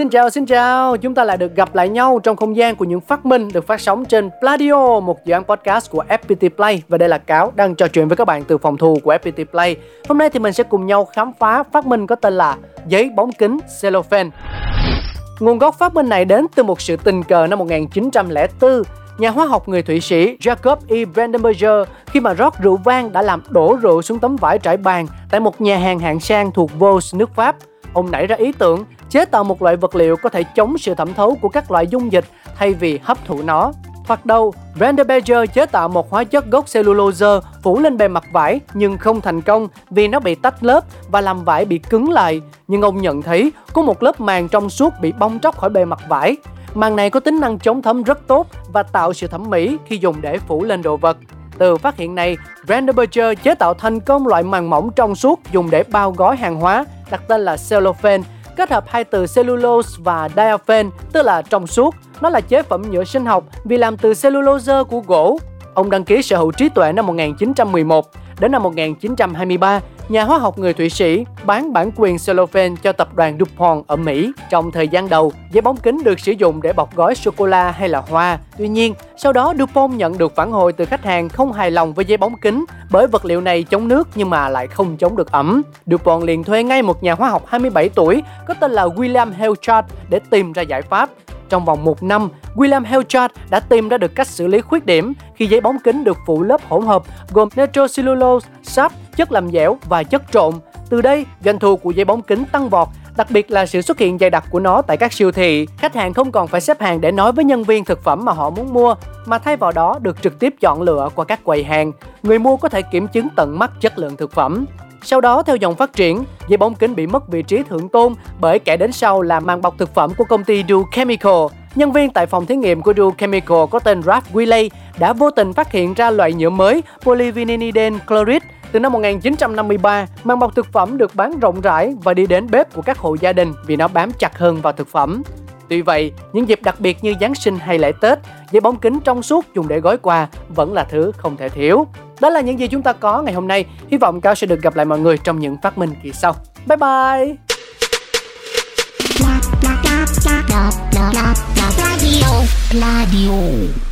Xin chào, xin chào. Chúng ta lại được gặp lại nhau trong không gian của những phát minh được phát sóng trên Pladio, một dự án podcast của FPT Play. Và đây là Cáo đang trò chuyện với các bạn từ phòng thu của FPT Play. Hôm nay thì mình sẽ cùng nhau khám phá phát minh có tên là giấy bóng kính cellophane. Nguồn gốc phát minh này đến từ một sự tình cờ năm 1904 nhà hóa học người Thụy Sĩ Jacob E. Brandenburger khi mà rót rượu vang đã làm đổ rượu xuống tấm vải trải bàn tại một nhà hàng hạng sang thuộc Vos nước Pháp. Ông nảy ra ý tưởng chế tạo một loại vật liệu có thể chống sự thẩm thấu của các loại dung dịch thay vì hấp thụ nó. Thoạt đầu, Brandenburger chế tạo một hóa chất gốc cellulose phủ lên bề mặt vải nhưng không thành công vì nó bị tách lớp và làm vải bị cứng lại. Nhưng ông nhận thấy có một lớp màng trong suốt bị bong tróc khỏi bề mặt vải. Màng này có tính năng chống thấm rất tốt và tạo sự thẩm mỹ khi dùng để phủ lên đồ vật. Từ phát hiện này, Brandenburger chế tạo thành công loại màng mỏng trong suốt dùng để bao gói hàng hóa, đặt tên là cellophane, kết hợp hai từ cellulose và diaphane, tức là trong suốt. Nó là chế phẩm nhựa sinh học vì làm từ cellulose của gỗ. Ông đăng ký sở hữu trí tuệ năm 1911. Đến năm 1923, nhà hóa học người Thụy Sĩ bán bản quyền cellophane cho tập đoàn DuPont ở Mỹ. Trong thời gian đầu, giấy bóng kính được sử dụng để bọc gói sô-cô-la hay là hoa. Tuy nhiên, sau đó DuPont nhận được phản hồi từ khách hàng không hài lòng với giấy bóng kính bởi vật liệu này chống nước nhưng mà lại không chống được ẩm. DuPont liền thuê ngay một nhà hóa học 27 tuổi có tên là William Helchard để tìm ra giải pháp. Trong vòng một năm, William Helchard đã tìm ra được cách xử lý khuyết điểm khi giấy bóng kính được phủ lớp hỗn hợp gồm nitrocellulose, sáp, chất làm dẻo và chất trộn. Từ đây, doanh thu của giấy bóng kính tăng vọt, đặc biệt là sự xuất hiện dày đặc của nó tại các siêu thị. Khách hàng không còn phải xếp hàng để nói với nhân viên thực phẩm mà họ muốn mua, mà thay vào đó được trực tiếp chọn lựa qua các quầy hàng. Người mua có thể kiểm chứng tận mắt chất lượng thực phẩm. Sau đó theo dòng phát triển, giấy bóng kính bị mất vị trí thượng tôn bởi kẻ đến sau là màng bọc thực phẩm của công ty Du Chemical. Nhân viên tại phòng thí nghiệm của Du Chemical có tên Ralph Willey đã vô tình phát hiện ra loại nhựa mới polyvinylidene chloride từ năm 1953, mang bọc thực phẩm được bán rộng rãi và đi đến bếp của các hộ gia đình vì nó bám chặt hơn vào thực phẩm. Tuy vậy, những dịp đặc biệt như Giáng sinh hay lễ Tết, giấy bóng kính trong suốt dùng để gói quà vẫn là thứ không thể thiếu. Đó là những gì chúng ta có ngày hôm nay. Hy vọng Cao sẽ được gặp lại mọi người trong những phát minh kỳ sau. Bye bye! Radio,